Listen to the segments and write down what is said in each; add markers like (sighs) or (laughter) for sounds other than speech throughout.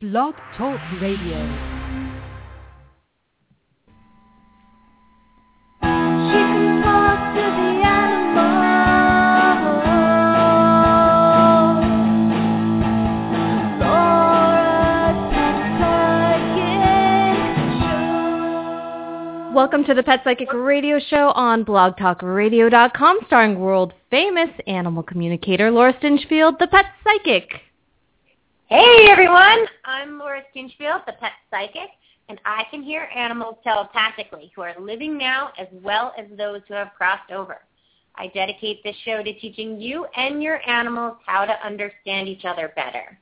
Blog Talk Radio. Welcome to the Pet Psychic Radio Show on blogtalkradio.com starring world famous animal communicator Laura Stinchfield, the Pet Psychic. Hey everyone, I'm Laura Stinchfield, the Pet Psychic, and I can hear animals telepathically who are living now as well as those who have crossed over. I dedicate this show to teaching you and your animals how to understand each other better.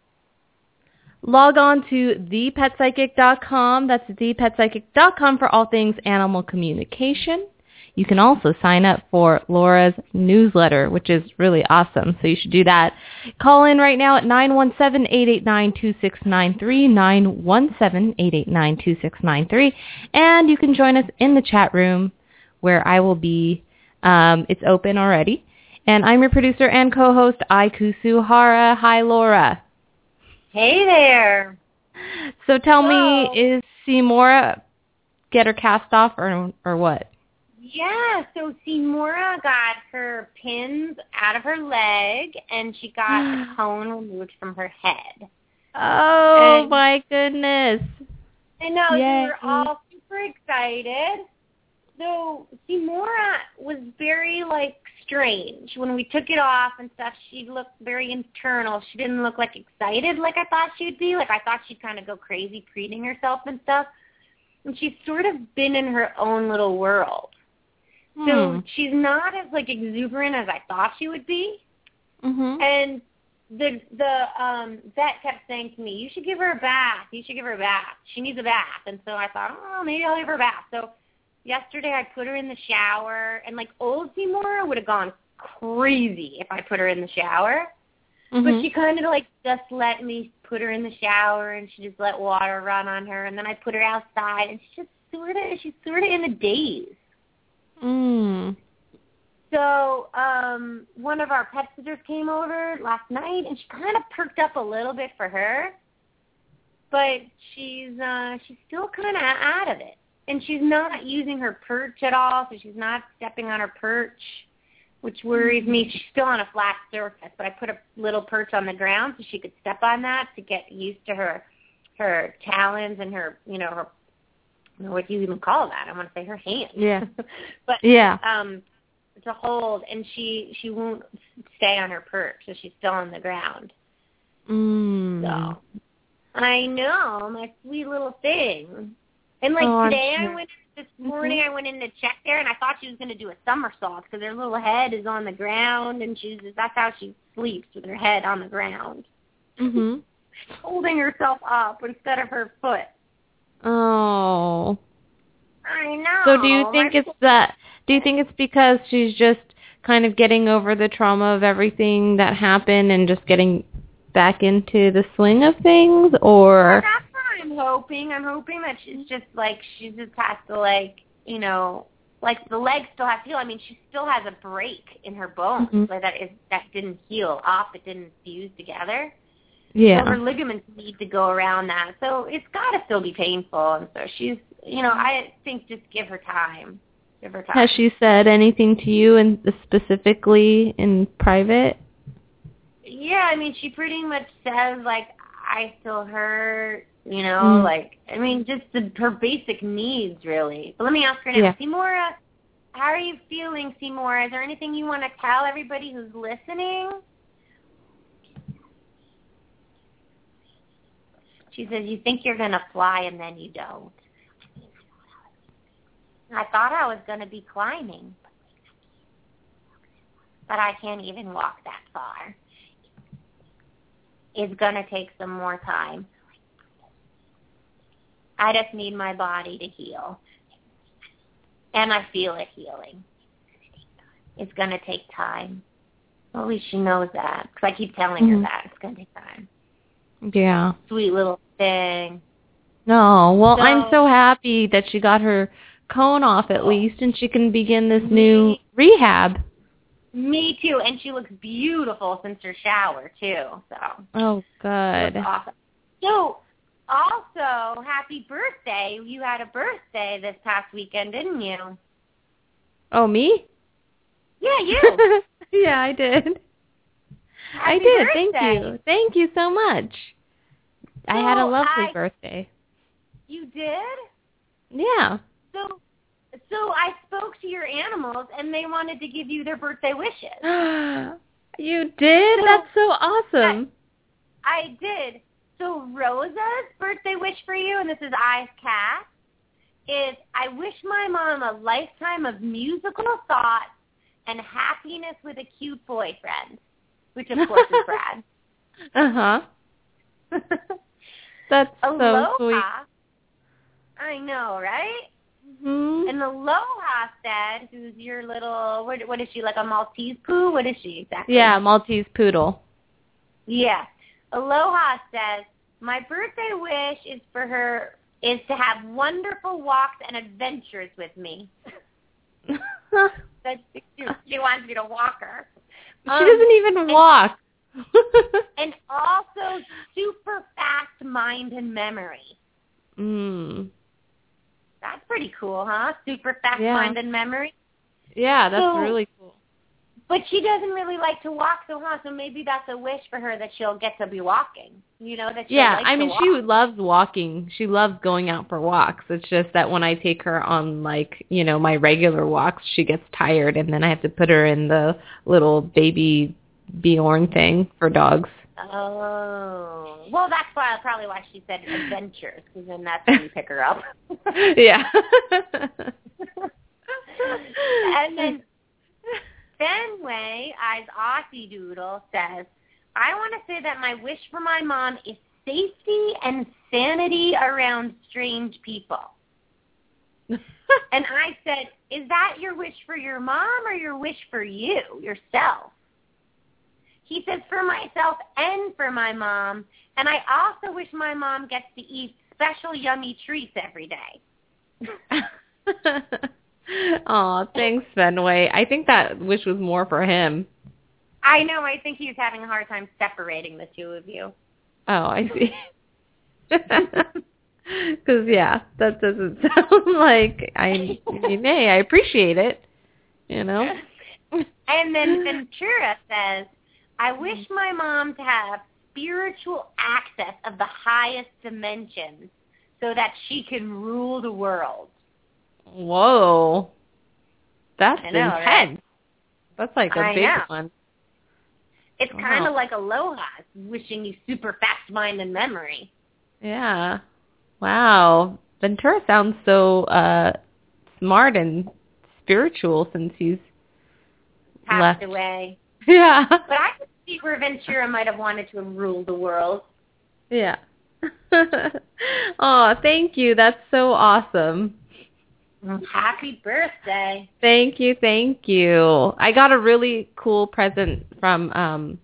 Log on to thepetpsychic.com. That's thepetpsychic.com for all things animal communication. You can also sign up for Laura's newsletter, which is really awesome. So you should do that. Call in right now at 917-889-2693, 917-889-2693. And you can join us in the chat room where I will be. Um, it's open already. And I'm your producer and co-host, Ai Kusuhara. Hi, Laura. Hey there. So tell Hello. me, is Seymoura get her cast off or or what? Yeah, so Seymoura got her pins out of her leg and she got the (gasps) cone removed from her head. Oh and my goodness. I know, Yay. we were all super excited. So Seymoura was very like strange. When we took it off and stuff, she looked very internal. She didn't look like excited like I thought she'd be. Like I thought she'd kind of go crazy preening herself and stuff. And she's sort of been in her own little world. Hmm. So she's not as like exuberant as I thought she would be. Mm-hmm. And the the um vet kept saying to me, "You should give her a bath. You should give her a bath. She needs a bath." And so I thought, "Oh, maybe I'll give her a bath." So yesterday I put her in the shower, and like old Seymour would have gone crazy if I put her in the shower. Mm-hmm. But she kind of like just let me put her in the shower, and she just let water run on her, and then I put her outside, and she's just sort of she's sort of in a daze. Mm. So um, one of our pet sitters came over last night, and she kind of perked up a little bit for her, but she's uh, she's still kind of out of it, and she's not using her perch at all. So she's not stepping on her perch, which worries me. She's still on a flat surface, but I put a little perch on the ground so she could step on that to get used to her her talons and her you know her what do you even call that? I want to say her hand. Yeah. (laughs) but yeah. Um, to hold, and she she won't stay on her perch, so she's still on the ground. Mm. So I know my sweet little thing. And like oh, today, I went this morning. Mm-hmm. I went in to check there, and I thought she was going to do a somersault because her little head is on the ground, and she's that's how she sleeps with her head on the ground, mm-hmm. holding herself up instead of her foot. Oh. I know. So do you think it's that? Do you think it's because she's just kind of getting over the trauma of everything that happened and just getting back into the swing of things, or? Well, that's what I'm hoping. I'm hoping that she's just like she just has to like you know like the leg still has to heal. I mean, she still has a break in her bones mm-hmm. like that is that didn't heal off. It didn't fuse together. Yeah. So her ligaments need to go around that. So it's got to still be painful. And so she's, you know, I think just give her time. Give her time. Has she said anything to you and specifically in private? Yeah, I mean, she pretty much says like, I still hurt, you know, mm. like, I mean, just the, her basic needs really. But let me ask her now, yeah. Seymoura, how are you feeling, Seymour? Is there anything you want to tell everybody who's listening? She says, you think you're going to fly and then you don't. I thought I was going to be climbing, but I can't even walk that far. It's going to take some more time. I just need my body to heal. And I feel it healing. It's going to take time. Well, at least she knows that because I keep telling mm-hmm. her that it's going to take time. Yeah. Sweet little thing. No, well, so, I'm so happy that she got her cone off at least, and she can begin this new rehab. Me too, and she looks beautiful since her shower too. So. Oh, good. Awesome. So, also, happy birthday. You had a birthday this past weekend, didn't you? Oh, me? Yeah, you. (laughs) yeah, I did. Happy I did. Birthday. Thank you. Thank you so much. I had a lovely I- birthday. You did? Yeah. So so I spoke to your animals and they wanted to give you their birthday wishes. (gasps) you did? So- That's so awesome. I did. So Rosa's birthday wish for you, and this is Ai's cat, is I wish my mom a lifetime of musical thoughts and happiness with a cute boyfriend, which of course is (laughs) Brad. Uh-huh. (laughs) That's so sweet. I know, right? Mhm. And Aloha said, who's your little, what, what is she, like a Maltese poo? What is she exactly? Yeah, Maltese poodle. Yeah. Aloha says, my birthday wish is for her is to have wonderful walks and adventures with me. (laughs) That she, she wants me to walk her. she Um, doesn't even walk. (laughs) And also super fast mind and memory. mm. That's pretty cool, huh? Super fast Yeah. mind and memory. Yeah, that's So- really cool. But she doesn't really like to walk so huh? So maybe that's a wish for her that she'll get to be walking. You know, that she'll Yeah, I mean walk. she loves walking. She loves going out for walks. It's just that when I take her on like, you know, my regular walks, she gets tired and then I have to put her in the little baby Bjorn thing for dogs. Oh. Well, that's why probably why she said adventures, because then that's when you pick her up. (laughs) yeah. (laughs) and then Fenway, Ai's Aussie Doodle, says, I want to say that my wish for my mom is safety and sanity around strange people. (laughs) And I said, is that your wish for your mom or your wish for you, yourself? He says, for myself and for my mom. And I also wish my mom gets to eat special yummy treats every day. (laughs) Aw, thanks, Fenway. I think that wish was more for him. I know. I think he's having a hard time separating the two of you. Oh, I see. (laughs) Because yeah, that doesn't (laughs) sound like Ai. I hey, I appreciate it. You know. And then Ventura says, I wish my mom to have spiritual access of the highest dimensions so that she can rule the world. Whoa, that's know, right? intense. That's like a I big know. one. It's Wow. kind of like Aloha, wishing you super fast mind and memory. Yeah. Wow. Ventura sounds so uh smart and spiritual since he's Passed left. away. (laughs) Yeah. But I could see where Ventura might have wanted to rule the world. Yeah. (laughs) oh, thank you. That's so awesome. Happy birthday. Thank you, thank you. I got a really cool present from um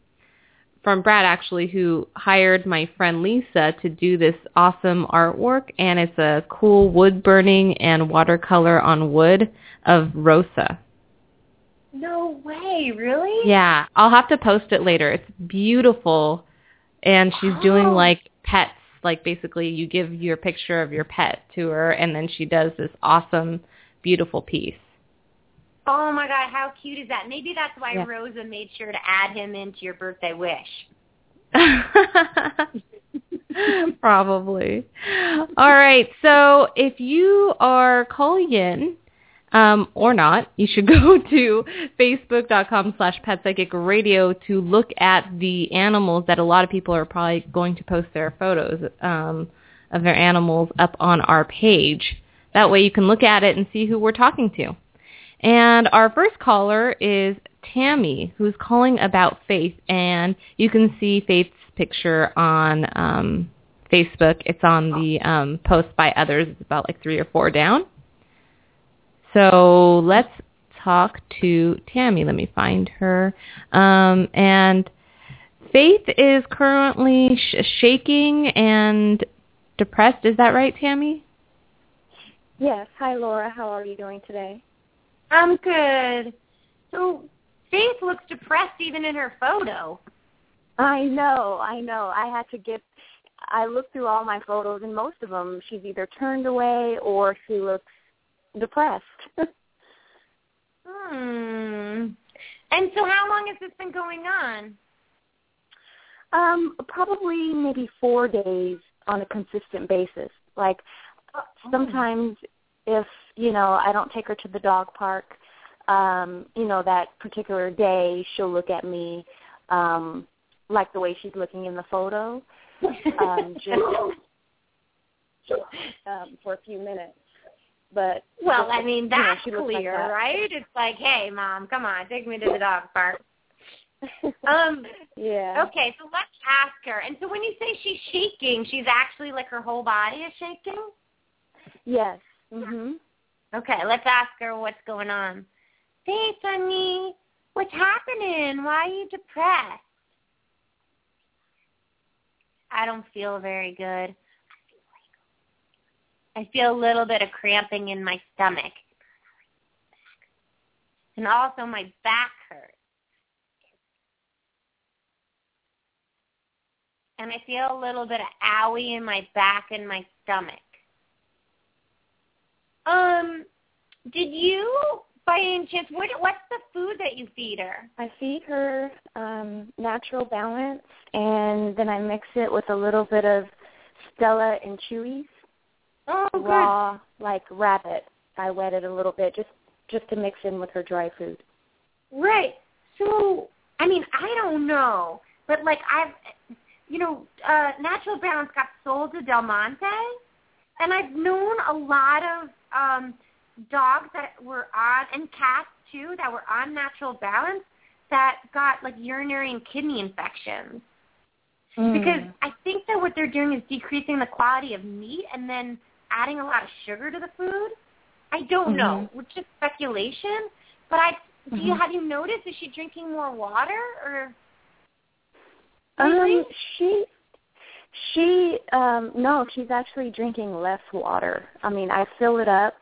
from Brad actually who hired my friend Lisa to do this awesome artwork and it's a cool wood burning and watercolor on wood of Rosa. No way, really? Yeah, I'll have to post it later. It's beautiful and she's doing like pets, like basically you give your picture of your pet to her and then she does this awesome beautiful piece. Oh my god, how cute is that? Maybe that's why Yeah. Rosa made sure to add him into your birthday wish. (laughs) Probably. All right. So if you are calling in, um, or not, you should (laughs) go to facebook.com slash petpsychicradio to look at the animals that a lot of people are probably going to post their photos um, of their animals up on our page. That way you can look at it and see who we're talking to. And our first caller is Tammy, who's calling about Faith, and you can see Faith's picture on um, Facebook. It's on the um, post by others. It's about like three or four down. So let's talk to Tammy. Let me find her. Um, and Faith is currently sh- shaking and depressed. Is that right, Tammy? Yes. Hi, Laura. How are you doing today? I'm good. So Faith looks depressed even in her photo. I know. I know. I had to get. I looked through all my photos, and most of them, she's either turned away or she looks depressed. (laughs) hmm. And so, how long has this been going on? Um, probably maybe four days on a consistent basis. Like sometimes if, you know, I don't take her to the dog park, um, you know, that particular day she'll look at me um like the way she's looking in the photo. Um (laughs) just (laughs) um for a few minutes. But well, I mean that's you know, clear, like that. right? It's like, hey, mom, come on, take me to the dog park. (laughs) Um, yeah. okay, so let's ask her. And so when you say she's shaking, she's actually like her whole body is shaking. Yes. Mhm. Okay, let's ask her what's going on. Hey, Sunny, what's happening? Why are you depressed? I don't feel very good. I feel a little bit of cramping in my stomach. And also my back hurts. And I feel a little bit of owie in my back and my stomach. Um, did you, by any chance, what what's the food that you feed her? I feed her um natural balance and then I mix it with a little bit of Stella and Chewy's Oh, raw like rabbit. I wet it a little bit just just to mix in with her dry food. Right. So, I mean, I don't know, but like I've, you know, uh, Natural Balance got sold to Del Monte, and I've known a lot of um, dogs that were on and cats too that were on Natural Balance that got like urinary and kidney infections because I think that what they're doing is decreasing the quality of meat and then adding a lot of sugar to the food. I don't know, Mhm. it's just speculation. But I do you Mhm. have you noticed is she drinking more water or Um, she she um no, she's actually drinking less water. I mean, I fill it up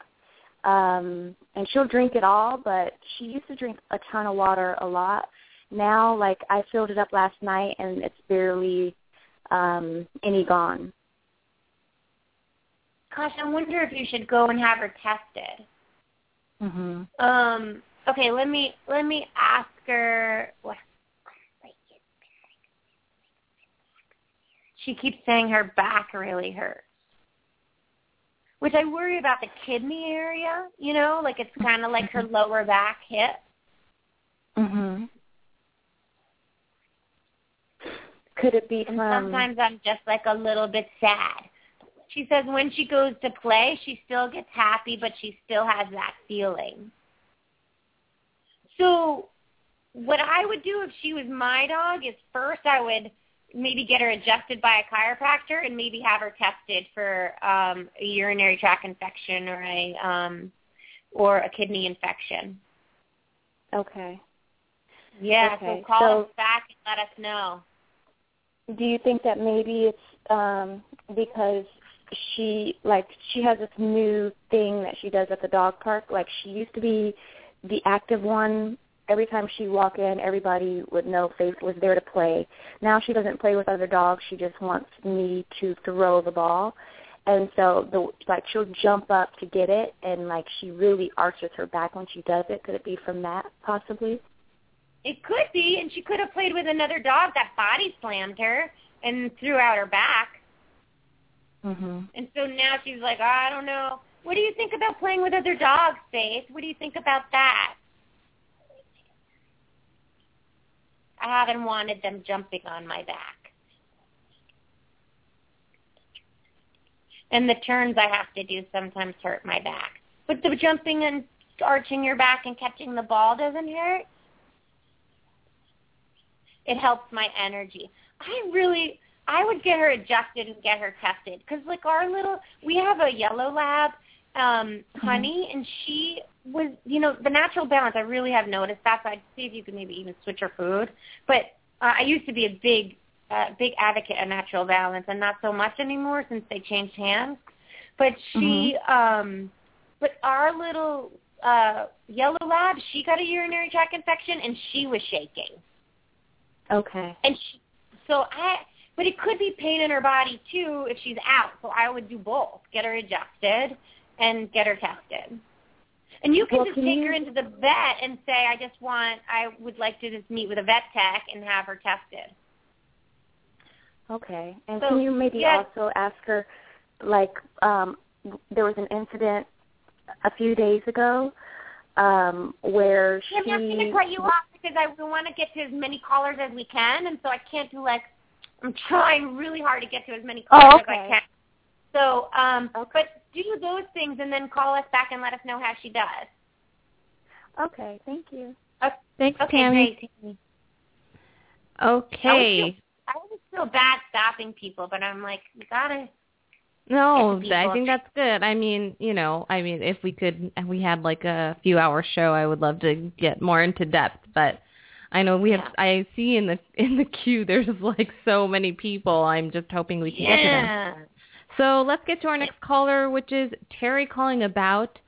um and she'll drink it all, but she used to drink a ton of water a lot. Now like I filled it up last night and it's barely um any gone. Gosh, I wonder if you should go and have her tested. Mhm. Um okay, let me let me ask her what she keeps saying her back really hurts. Which I worry about the kidney area, you know, like it's kind of like her lower back hip. Mhm. Could it be And from sometimes I'm just like a little bit sad. She says when she goes to play, she still gets happy, but she still has that feeling. So what I would do if she was my dog is first I would maybe get her adjusted by a chiropractor and maybe have her tested for um, a urinary tract infection or a um, or a kidney infection. Okay. Yeah, Okay, so call so- us back and let us know. do you think that maybe it's um because she like she has this new thing that she does at the dog park. Like she used to be the active one. Every time she walk in everybody would know faith was there to play. Now she doesn't play with other dogs. She just wants me to throw the ball. And so the like she'll jump up to get it and like she really arches her back when she does it. Could it be from that possibly? It could be, and she could have played with another dog that body slammed her and threw out her back. Mhm And so now she's like, I don't know. What do you think about playing with other dogs, Faith? What do you think about that? I haven't wanted them jumping on my back. And the turns I have to do sometimes hurt my back. But the jumping and arching your back and catching the ball doesn't hurt. It helps my energy. I really, I would get her adjusted and get her tested because like our little, we have a yellow lab, um, honey, and she was, you know, the natural balance. I really have noticed that. So I'd see if you could maybe even switch her food. But uh, I used to be a big, uh, big advocate of natural balance, and not so much anymore since they changed hands. But she, um, but our little uh, yellow lab, she got a urinary tract infection, and she was shaking. okay And she, so I, but it could be pain in her body too if she's out. So I would do both: get her adjusted and get her tested. And you can Well, just can take you- her into the vet and say, I just want, I would like to just meet with a vet tech and have her tested. Okay. And So, can you maybe yeah. also ask her, like, um, there was an incident a few days ago um, where she I'm not going to cut you off because I we want to get to as many callers as we can, and so I can't do like, I'm trying really hard to get to as many Oh, callers as. I can. So, um, Okay. but do those things and then call us back and let us know how she does. Okay. Thank you. Thanks, Okay, Tammy. great. Okay. I always feel bad stopping people, but I'm like, we gotta. No, I think that's good. I mean, you know, I mean, if we could, if we had like a few hour show, I would love to get more into depth. But I know we have. Yeah. I see in the (laughs) in the queue, there's like so many people. I'm just hoping we can get to them. Yeah. So let's get to our next caller, which is Terry calling about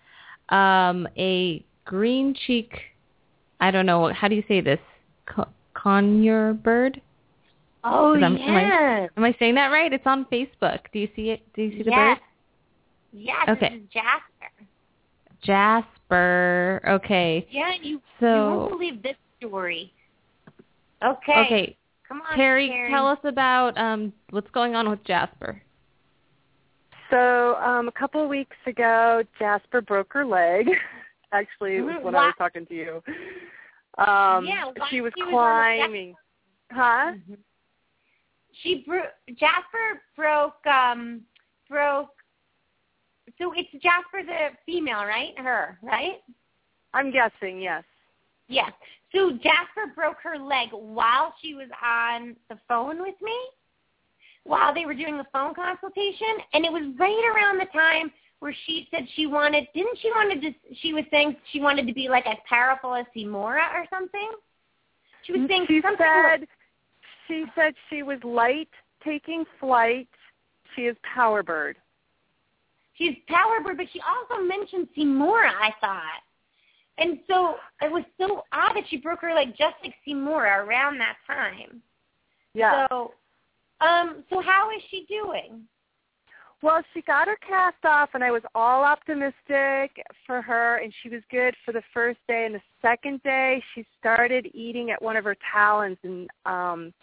um, a green cheek. I don't know how do you say this. Conure bird. Oh Is I'm- I- Am I saying that right? It's on Facebook. Do you see it? Do you see the yes. bird? Yes. Okay. This is Jasper. Jasper. Okay. Yeah, you. you So won't believe this story. Okay. okay, Come on, Terry, Terry. tell us about um what's going on with Jasper. So um, a couple of weeks ago, Jasper broke her leg. (laughs) Actually, it was Mhm, when I was talking to you. Um, Yeah, she was she was climbing. Huh? Mhm. She bro- Jasper broke um broke. So it's Jasper the female, right? Her, right? I'm guessing, yes. Yes. So Jasper broke her leg while she was on the phone with me, while they were doing the phone consultation, and it was right around the time where she said she wanted. Didn't she wanted to? She was saying she wanted to be like as powerful as Seymoura or something. She was saying She something. said she said she was light taking flight. She is Powerbird. She's Powerbird, but she also mentioned Seymoura, I thought. And so it was so odd that she broke her leg just like Seymoura around that time. Yeah. So, um, so how is she doing? Well, she got her cast off, and I was all optimistic for her, and she was good for the first day. And the second day, she started eating at one of her talons. And um,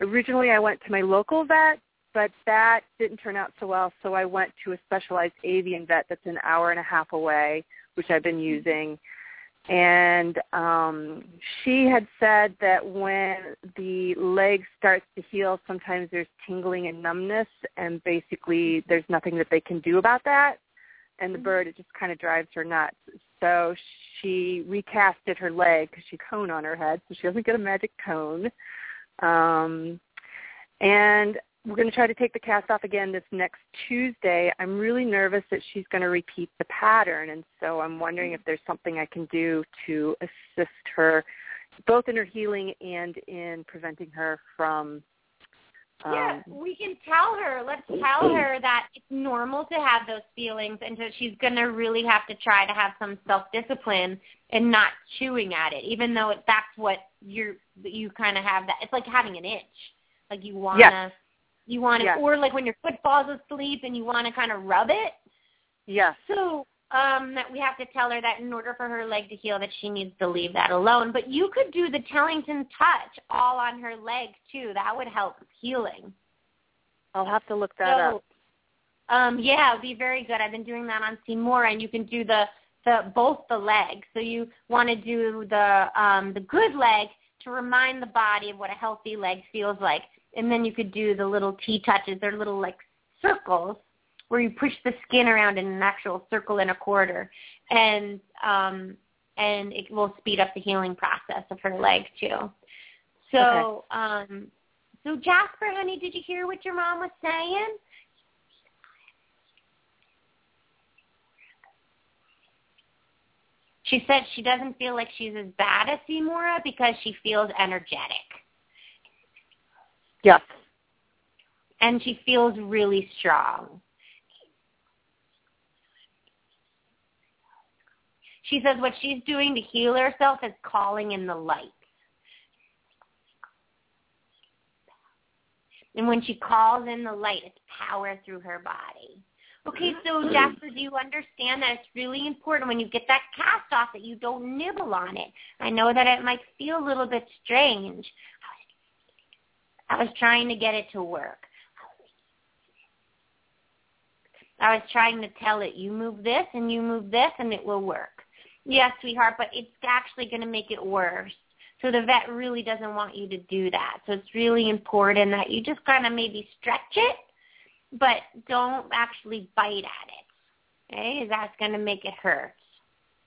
originally, I went to my local vet, but that didn't turn out so well. So I went to a specialized avian vet that's an hour and a half away, which I've been using. And um, she had said that when the leg starts to heal, sometimes there's tingling and numbness, and basically there's nothing that they can do about that. And the bird, it just kind of drives her nuts. So she recasted her leg because she cone on her head, so she doesn't get a magic cone. Um, and we're going to try to take the cast off again this next Tuesday. I'm really nervous that she's going to repeat the pattern, and so I'm wondering if there's something I can do to assist her, both in her healing and in preventing her from. Um, yeah, we can tell her. Let's tell her that it's normal to have those feelings, and that she's going to really have to try to have some self-discipline and not chewing at it, even though it, that's what you're you kind of have that. It's like having an itch, like you want to. Yes. You want to, Yes. or like when your foot falls asleep and you want to kind of rub it. Yes. So um, that we have to tell her that in order for her leg to heal, that she needs to leave that alone. But you could do the Tellington touch all on her leg too. That would help healing. I'll have to look that so, up. Um, yeah, it would be very good. I've been doing that on Seymour, and you can do the the both the legs. So you want to do the um, the good leg to remind the body of what a healthy leg feels like, and then you could do the little T touches. They're little like circles where you push the skin around in an actual circle and a quarter, and um, and it will speed up the healing process of her leg too. So, um, so Jasper, honey, did you hear what your mom was saying? She said she doesn't feel like she's as bad as Seymoura because she feels energetic. Yes. And she feels really strong. She says what she's doing to heal herself is calling in the light. And when she calls in the light, it's power through her body. Okay, so mm-hmm. Jasper, do you understand that it's really important when you get that cast off that you don't nibble on it? I know that it might feel a little bit strange. I was trying to get it to work. I was trying to tell it, you move this and you move this and it will work. Yes, sweetheart, but it's actually going to make it worse. So the vet really doesn't want you to do that. So it's really important that you just kind of maybe stretch it, but don't actually bite at it. Okay? That's going to make it hurt.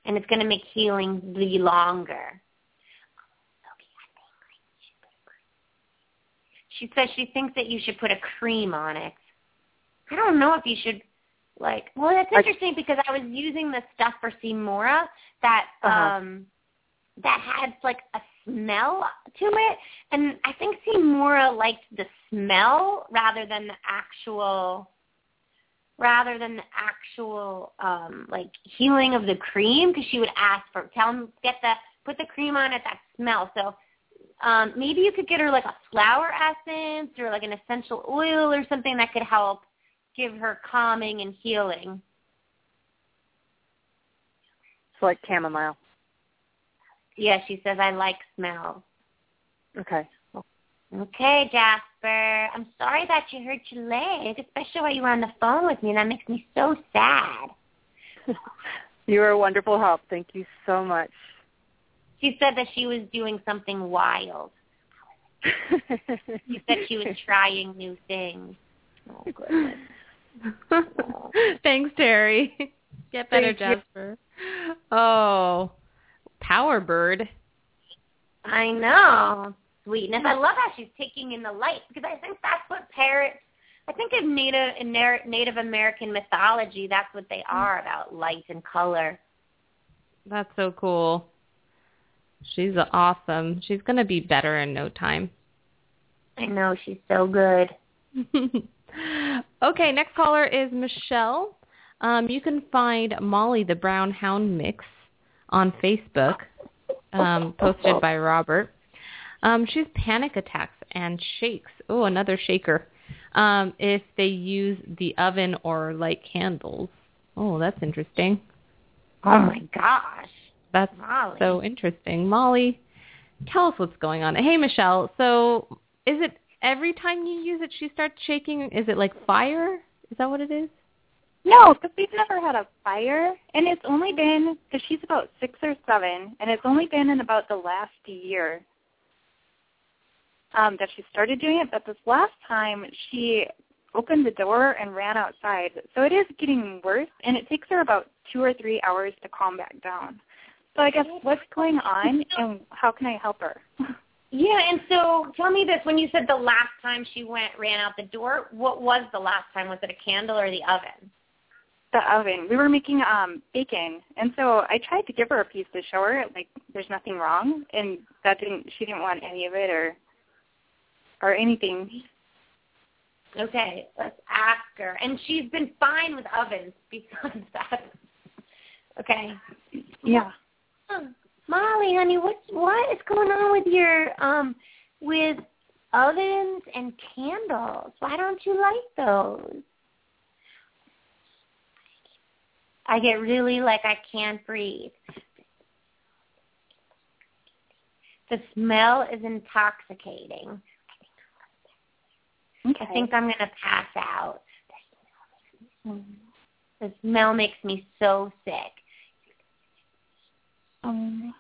And it's going to make healing be longer. She says she thinks that you should put a cream on it. I don't know if you should like well that's interesting because I was using the stuff for Seymoura that uh-huh. um that had like a smell to it and I think Seymoura liked the smell rather than the actual rather than the actual um like healing of the cream because she would ask for tell him get the put the cream on it that smell so um maybe you could get her like a flower essence or like an essential oil or something that could help give her calming and healing. It's like chamomile. Yeah, she says I like smells. Okay. Okay, Jasper. I'm sorry that you hurt your leg, especially while you were on the phone with me. That makes me so sad. (laughs) you are a wonderful help. Thank you so much. She said that she was doing something wild. she said she was (laughs) trying new things. Oh goodness. (laughs) Thanks, Terry. Get better, Thank Jasper. You. Oh, Power Bird. I know. Sweetness. I love how she's taking in the light because I think that's what parrots. I think in Native in Native American mythology, that's what they mm. are about light and color. That's so cool. She's awesome. She's going to be better in no time. I know. She's so good. (laughs) okay, next caller is Michelle. Um, you can find Molly the Brown Hound Mix on Facebook, um, posted by Robert. Um, she's panic attacks and shakes. Oh, another shaker. Um, if they use the oven or light candles. Oh, that's interesting. Oh my gosh. That's Molly. so interesting. Molly, tell us what's going on. Hey, Michelle. So is it every time you use it, she starts shaking? Is it like fire? Is that what it is? No, because we've never had a fire, and it's only been because she's about six or seven, and it's only been in about the last year um, that she started doing it. But this last time, she opened the door and ran outside. So it is getting worse, and it takes her about two or three hours to calm back down. So I guess what's going on, and how can I help her? Yeah, and so tell me this: when you said the last time she went ran out the door, what was the last time? Was it a candle or the oven? The oven. We were making um bacon, and so I tried to give her a piece to show her like there's nothing wrong, and that didn't. She didn't want any of it or or anything. Okay, let's ask her. And she's been fine with ovens besides that. Okay. Yeah. Molly, honey, what's what is going on with your um with ovens and candles? Why don't you like those? I get really like I can't breathe. The smell is intoxicating. Okay. I think I'm going to pass out. The smell makes me so sick. Um,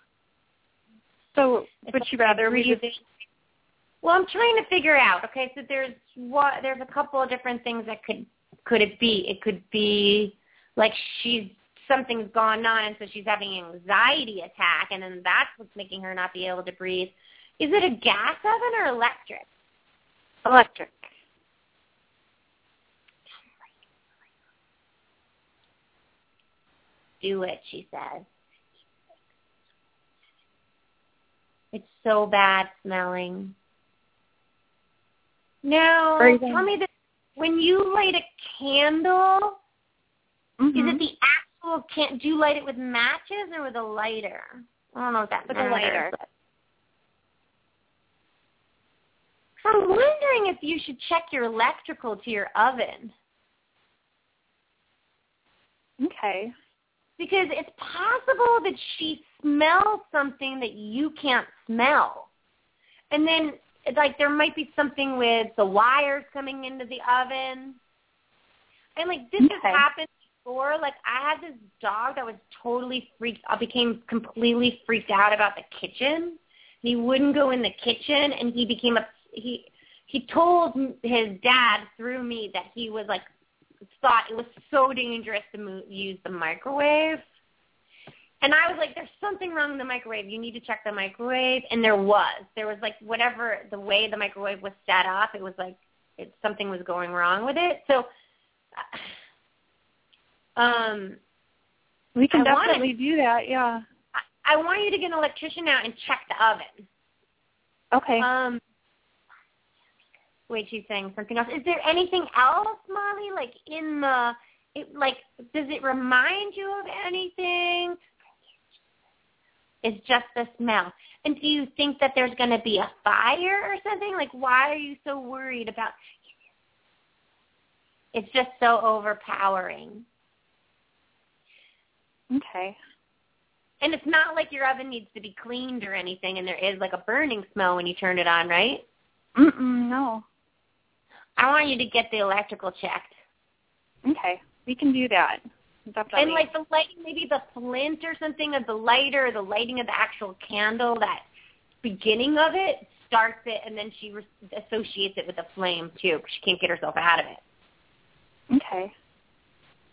so would you rather we just... Well, I'm trying to figure out. Okay, so there's what there's a couple of different things that could could it be? It could be like she's something's gone on and so she's having an anxiety attack and then that's what's making her not be able to breathe. Is it a gas oven or electric? Electric. Do it, she says. It's so bad smelling. No, tell me this. When you light a candle, mm-hmm. is it mm-hmm. the actual can? Do you light it with matches or with a lighter? I don't know if that with matters. a lighter. I'm wondering if you should check your electrical to your oven. Okay. Because it's possible that she smells something that you can't smell. And then like there might be something with the wires coming into the oven. And like this Okay. has happened before. Like I had this dog that was totally freaked I became completely freaked out about the kitchen. He wouldn't go in the kitchen and he became a he he told his dad through me that he was like thought it was so dangerous to move, use the microwave. And I was like, there's something wrong with the microwave. You need to check the microwave. And there was. There was like whatever the way the microwave was set up, it was like it, something was going wrong with it. So, um, We can I definitely do that. Yeah. I, I want you to get an electrician out and check the oven. Okay. Um, wait, she's saying something else. Is there anything else, Molly? Like in the, it like, does it remind you of anything? It's just the smell. And do you think that there's going to be a fire or something? Like, why are you so worried about? It's just so overpowering. okay. And it's not like your oven needs to be cleaned or anything, and there is like a burning smell when you turn it on, right? Mm-mm, no. I want you to get the electrical checked. Okay. We can do that. Definitely. And like the lighting, maybe the flint or something of the lighter, the lighting of the actual candle, that beginning of it starts it, and then she re- associates it with the flame too. 'cause she can't get herself out of it. Okay.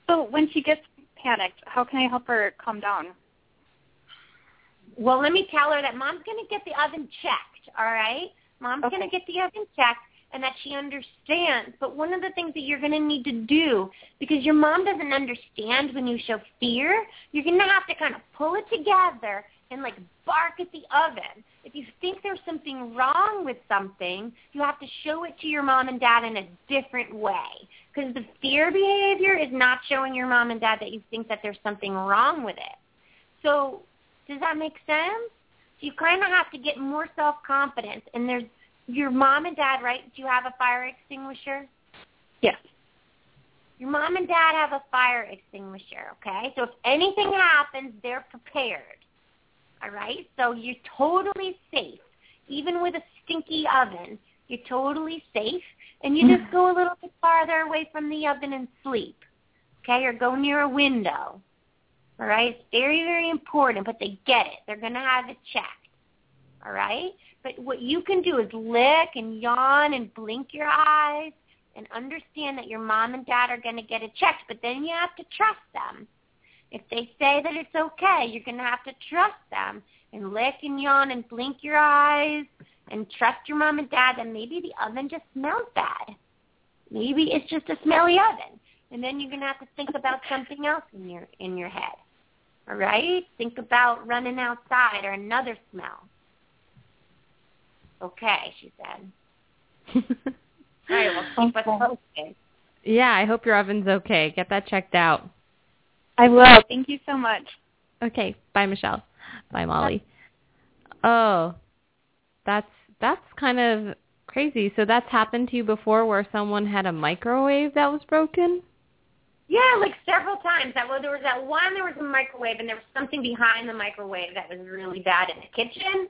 So when she gets panicked, how can I help her calm down? Well, let me tell her that mom's going to get the oven checked. All right, mom's Okay. going to get the oven checked, and that she understands. But one of the things that you're going to need to do, because your mom doesn't understand when you show fear, you're going to have to kind of pull it together and like bark at the oven. If you think there's something wrong with something, you have to show it to your mom and dad in a different way. Because the fear behavior is not showing your mom and dad that you think that there's something wrong with it. So does that make sense? You kind of have to get more self-confidence. And there's your mom and dad, right? Do you have a fire extinguisher? Yes. Your mom and dad have a fire extinguisher, okay? So if anything happens, they're prepared. All right? So you're totally safe. Even with a stinky oven, you're totally safe. And you just go a little bit farther away from the oven and sleep. Okay? Or go near a window. All right? It's very, very important, but they get it. They're going to have it checked. All right? But what you can do is lick and yawn and blink your eyes and understand that your mom and dad are going to get it checked, but then you have to trust them. If they say that it's okay, you're going to have to trust them and lick and yawn and blink your eyes and trust your mom and dad that maybe the oven just smells bad. Maybe it's just a smelly oven. And then you're going to have to think about something else in your in your head. All right? Think about running outside or another smell. Okay, she said. (laughs) All right, well, keep us posted. yeah, I hope your oven's okay. Get that checked out. I will. Thank you so much. Okay. Bye, Michelle. Bye, Molly. Oh, that's that's kind of crazy. So that's happened to you before, where someone had a microwave that was broken. Yeah, like several times. That well, there was that one. There was a microwave, and there was something behind the microwave that was really bad in the kitchen.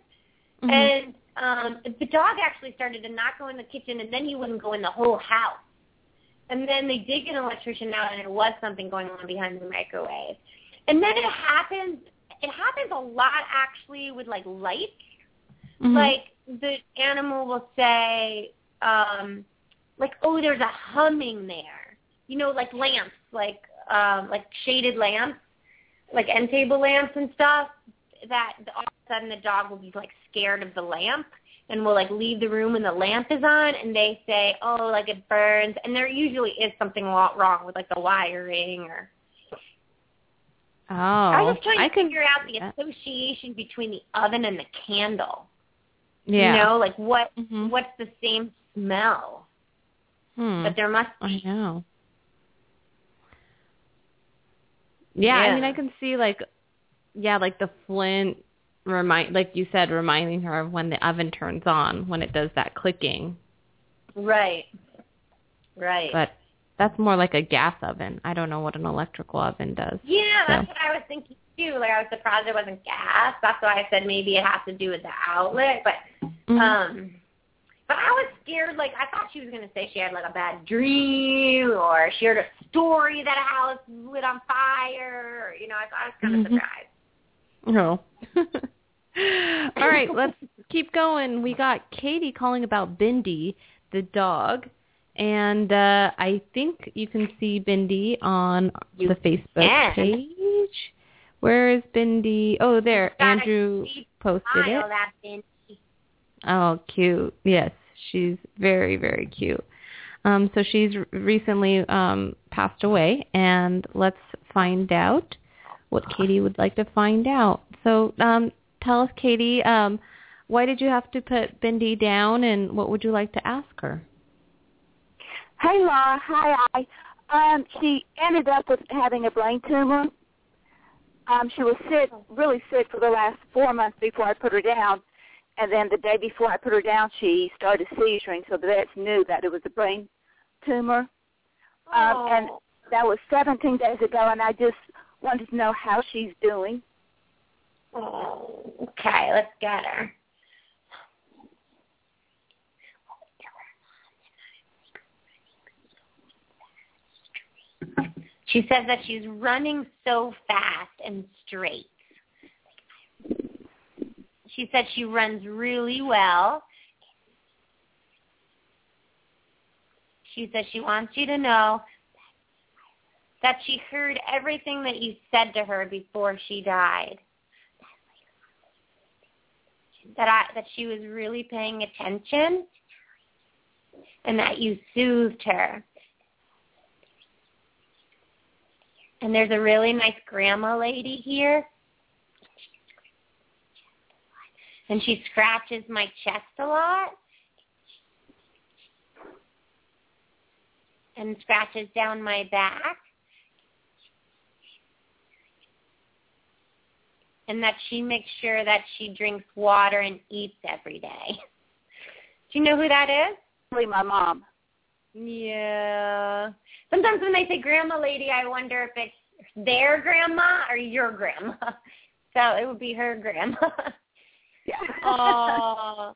Mhm. And um the dog actually started to not go in the kitchen, and then he wouldn't go in the whole house. And then they did get an electrician out, and there was something going on behind the microwave. And then it happens. It happens a lot actually with like lights. Mhm. Like the animal will say, um, like, oh, there's a humming there. You know, like lamps, like um, like shaded lamps, like end table lamps and stuff. That all of a sudden the dog will be like scared of the lamp and will like leave the room when the lamp is on, and they say, oh, like it burns, and there usually is something wa- wrong with like the wiring or. oh, I was trying to I could figure out the that. association between the oven and the candle. Yeah. You know, like what Mhm. what's the same smell? Hmm. But there must be. I be. know. Yeah, I mean, I can see like, yeah, like the flint remind, like you said, reminding her of when the oven turns on when it does that clicking. Right. Right. But that's more like a gas oven. I don't know what an electrical oven does. yeah, that's what I was thinking too. Like I was surprised it wasn't gas. That's why I said maybe it has to do with the outlet. But Mhm. um but I was scared, like I thought she was gonna say she had like a bad dream or she heard a story that a house lit on fire or, you know, I, thought I was kinda Mhm. surprised. No. (laughs) (laughs) All right, let's keep going. We got Katie calling about Bindi, the dog. And uh, I think you can see Bindi on You the Facebook can. page. Where is Bindi? Oh, there. Andrew posted it. Oh, cute. Yes, she's very, very cute. Um, so she's recently um, passed away, and let's find out what Katie would like to find out. So um, tell us, Katie, um, why did you have to put Bindi down, and what would you like to ask her? Hey, Laura. Hi, Ai. Um, she ended up with having a brain tumor. Um, she was sick, really sick for the last four months before I put her down. And then the day before I put her down, she started seizuring, so the vets knew that it was a brain tumor. Um, and Oh. that was 17 days ago, and I just wanted to know how she's doing. Okay, let's get her. She says that she's running so fast and straight. She said she runs really well. She says she wants you to know that she heard everything that you said to her before she died. That I that she was really paying attention and that you soothed her. And there's a really nice grandma lady here. And she scratches my chest a lot. And scratches down my back. And that she makes sure that she drinks water and eats every day. (laughs) Do you know who that is? Really, my mom. Yeah. Sometimes when they say grandma lady, I wonder if it's their grandma or your grandma. (laughs) So it would be her grandma. (laughs) Yeah. oh,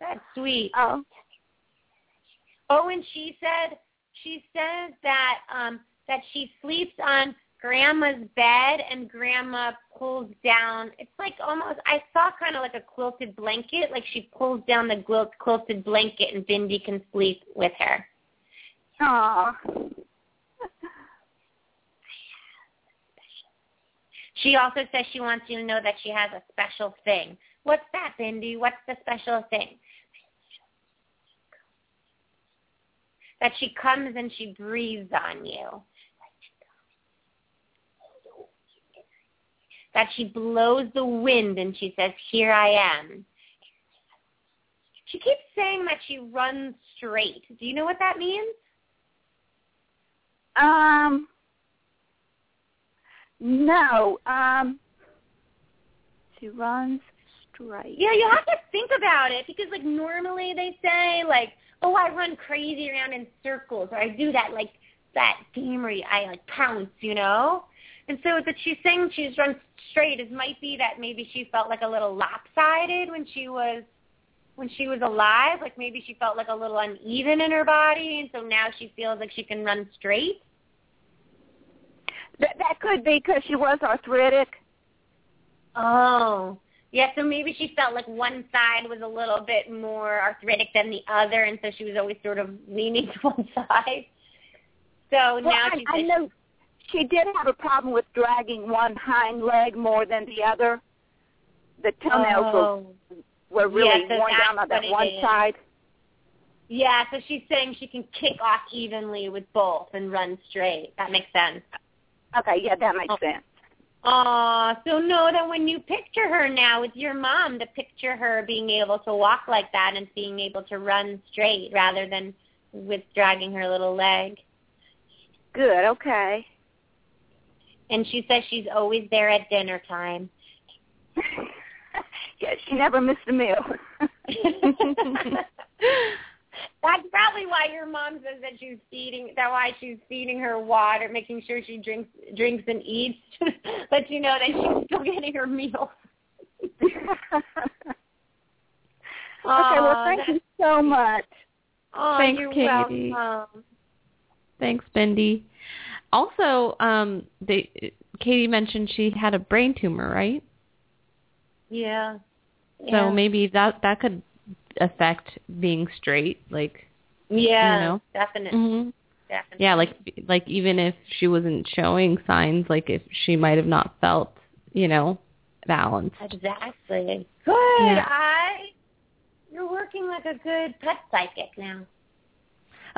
that's sweet. oh. Oh, and she said she says that um that she sleeps on grandma's bed and grandma pulls down it's like almost I saw kind of like a quilted blanket like she pulls down the quilt, quilted blanket and Bindi can sleep with her. Aw. She also says she wants you to know that she has a special thing. What's that, Bindi? What's the special thing? That she comes and she breathes on you. That she blows the wind and she says, here I am. She keeps saying that she runs straight. Do you know what that means? Um. No. Um. She runs straight. Yeah, you have to think about it because like normally they say like, oh, I run crazy around in circles or I do that like that game where I like pounce, you know? And so that she's saying she's run straight, it might be that maybe she felt like a little lopsided when she was when she was alive, like maybe she felt like a little uneven in her body and so now she feels like she can run straight. That that could be because she was arthritic. Oh. Yeah, so maybe she felt like one side was a little bit more arthritic than the other, and so she was always sort of leaning (laughs) to one side. So Well, now I, she's I know she did have a problem with dragging one hind leg more than the other. The toenails oh. were, were really worn down on that one is. side. Yeah, so she's saying she can kick off evenly with both and run straight. That makes sense. Okay, yeah, that makes Oh. sense. Aw, so know that when you picture her now with your mom, to picture her being able to walk like that and being able to run straight rather than with dragging her little leg. Good, okay. And she says she's always there at dinner time. (laughs) yeah, she never missed a meal. (laughs) That's probably why your mom says that she's feeding. That why she's feeding her water, making sure she drinks drinks and eats, (laughs) but you know that she's still getting her meals. okay, well, thank you so much. Oh, Thanks, you're Katie. welcome. Thanks, Bindi. Also, um, they, Katie mentioned she had a brain tumor, right? Yeah. So maybe that that could affect being straight, like yeah, you know. definitely, mhm. definitely. yeah, like like even if she wasn't showing signs, like if she might have not felt, you know, balanced. Exactly. Good. Yeah. I. You're working like a good pet psychic now.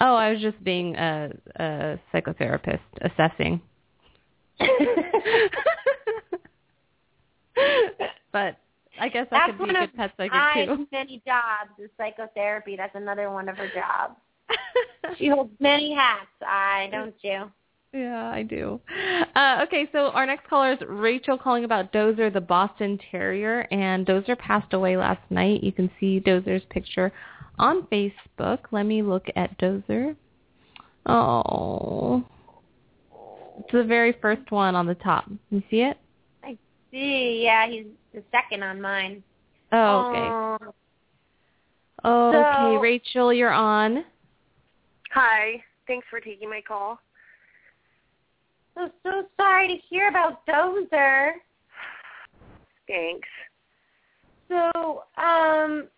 Oh, I was just being a, a psychotherapist assessing. (laughs) but I guess I That's could be a good pet psychic I too. many jobs is psychotherapy. That's another one of her jobs. (laughs) She holds many hats. I don't you? Yeah, I do. Uh, okay, so our next caller is Rachel calling about Dozer, the Boston Terrier, and Dozer passed away last night. You can see Dozer's picture on Facebook. Let me look at Dozer. Oh, it's the very first one on the top. You see it? I see, yeah, he's the second on mine. Oh, okay. Oh, Okay, Rachel, you're on. Hi. Thanks for taking my call. I'm so sorry to hear about Dozer. Thanks. So, um,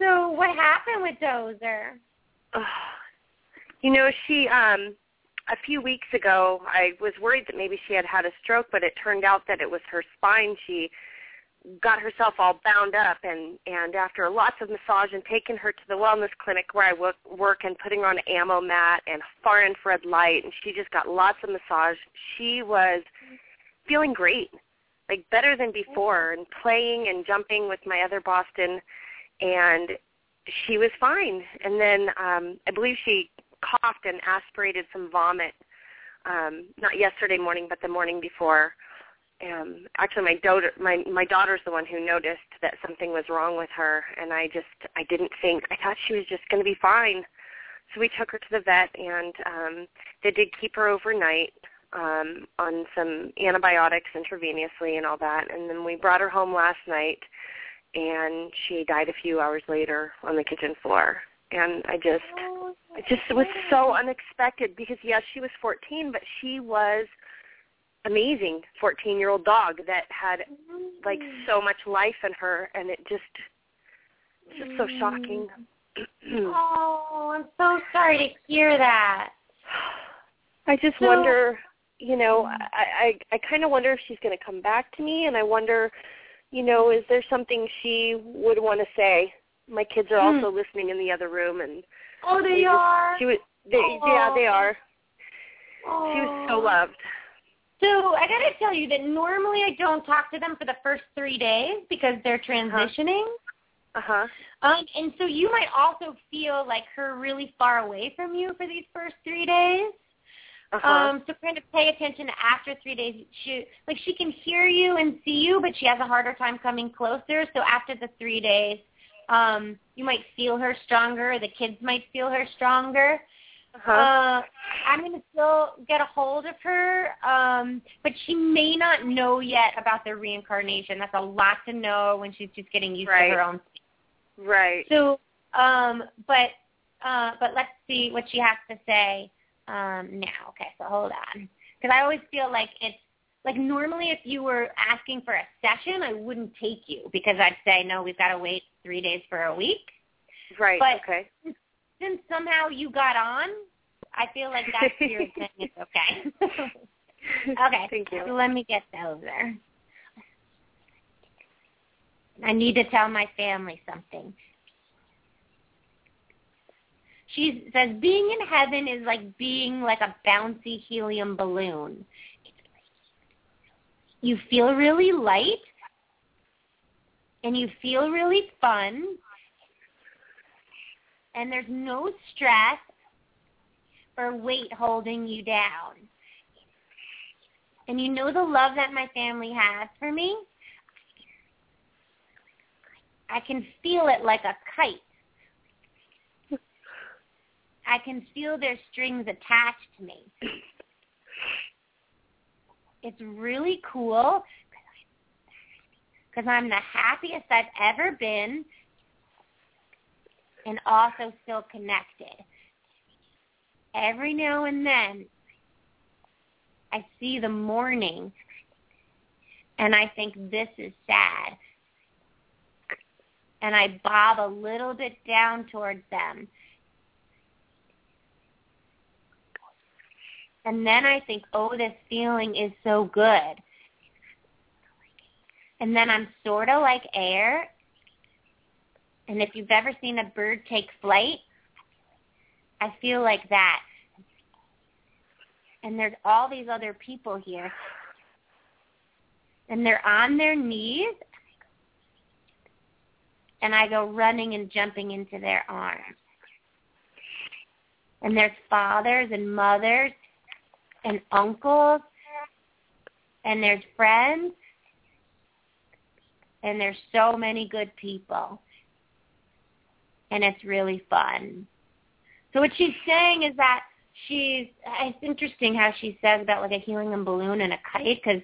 so what happened with Dozer? (sighs) You know, she um a few weeks ago, I was worried that maybe she had had a stroke, but it turned out that it was her spine. She got herself all bound up and and after lots of massage and taking her to the wellness clinic where I work, work and putting her on an ammo mat and far infrared light and she just got lots of massage. She was feeling great, like better than before and playing and jumping with my other Boston and she was fine. And then um I believe she coughed and aspirated some vomit um not yesterday morning but the morning before um actually my daughter my my daughter's the one who noticed that something was wrong with her and I just I didn't think I thought she was just going to be fine. So we took her to the vet and um they did keep her overnight um on some antibiotics intravenously and all that and then we brought her home last night and she died a few hours later on the kitchen floor. And I just it just was so unexpected because yes, she was 14, but she was amazing 14-year-old dog that had like so much life in her and it just it's just so shocking. Mm. Oh, I'm so sorry to hear that. I just So- wonder, you know, I I, I kind of wonder if she's going to come back to me, and I wonder, you know, is there something she would want to say? My kids are also listening in the other room, and Oh, they just- are. She was, they, yeah, they are. She was so loved. So I gotta tell you that normally I don't talk to them for the first three days because they're transitioning. Uh huh. Um, and so you might also feel like her really far away from you for these first three days. Uh huh. Um, so kind of pay attention after three days. She like she can hear you and see you, but she has a harder time coming closer. So after the three days, um, you might feel her stronger. The kids might feel her stronger. uh-huh. Uh, I'm going to still get a hold of her, um, but she may not know yet about the reincarnation. That's a lot to know when she's just getting used Right. to her own. right. So, um, but uh, but let's see what she has to say um, now. Okay, so hold on, because I always feel like it's like normally if you were asking for a session, I wouldn't take you because I'd say no, we've got to wait three days for a week. Right. but- okay. Since somehow you got on, I feel like that's (laughs) your thing. It's okay. (laughs) okay. Thank you. So let me get those there. I need to tell my family something. She says being in heaven is like being like a bouncy helium balloon. You feel really light and you feel really fun and there's no stress or weight holding you down. And you know the love that my family has for me? I can feel it like a kite. I can feel their strings attached to me. It's really cool because I'm the happiest I've ever been and also still connected. Every now and then, I see the morning and I think this is sad. And I bob a little bit down towards them. And then I think, oh, this feeling is so good. And then I'm sort of like air. And if you've ever seen a bird take flight, I feel like that. And there's all these other people here. And they're on their knees. And I go running and jumping into their arms. And there's fathers and mothers and uncles. And there's friends. And there's so many good people. And it's really fun. So what she's saying is that she's, it's interesting how she says about like a helium balloon and a kite because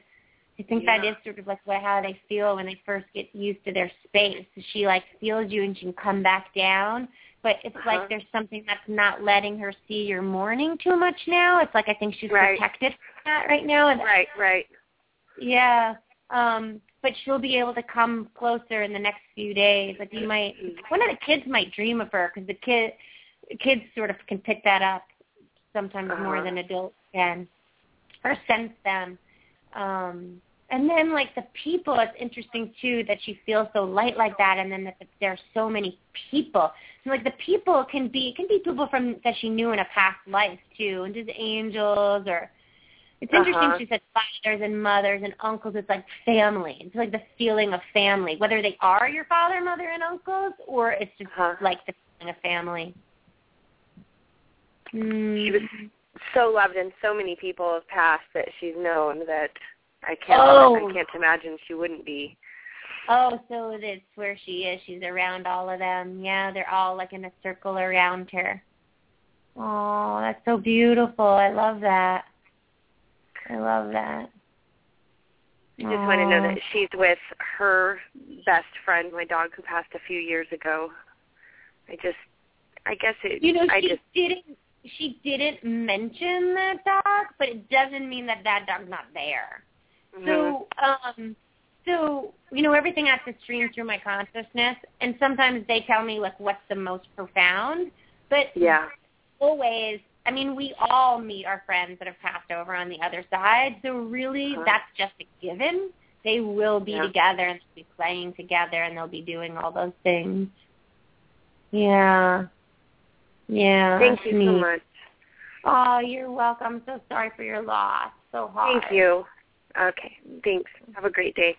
I think Yeah. that is sort of like what, how they feel when they first get used to their space. She like feels you and she can come back down, but it's Uh-huh. like there's something that's not letting her see your mourning too much now. It's like I think she's Right. protected from that right now, and Right, right. yeah. Um, but she'll be able to come closer in the next few days. Like you might, one of the kids might dream of her because the kid, kids sort of can pick that up sometimes more Uh-huh. than adults can, or sense them. Um, and then like the people, it's interesting too that she feels so light like that, and then that there are so many people. And like the people can be, can be people from that she knew in a past life too, and just angels or it's interesting Uh-huh. she said fathers and mothers and uncles. It's like family. It's like the feeling of family, whether they are your father, mother, and uncles, or it's just Uh-huh. like the feeling of family. She Mm. was so loved, and so many people have passed that she's known that I can't. Oh. I can't imagine she wouldn't be. Oh, so that's where she is. She's around all of them. Yeah, they're all like in a circle around her. Oh, that's so beautiful. I love that. I love that. I just want to know that she's with her best friend, my dog who passed a few years ago. I just, I guess it. You know, I she just, didn't. She didn't mention that dog, but it doesn't mean that that dog's not there. Mhm. So, um, so you know, everything has to stream through my consciousness, and sometimes they tell me like what's the most profound. But yeah, always, I mean, we all meet our friends that have passed over on the other side. So really, Uh-huh. that's just a given. They will be Yeah. together and they'll be playing together, and they'll be doing all those things. Yeah. Yeah. thank you neat. so much. Oh, you're welcome. So sorry for your loss. So hard. Thank you. Okay, thanks. Have a great day.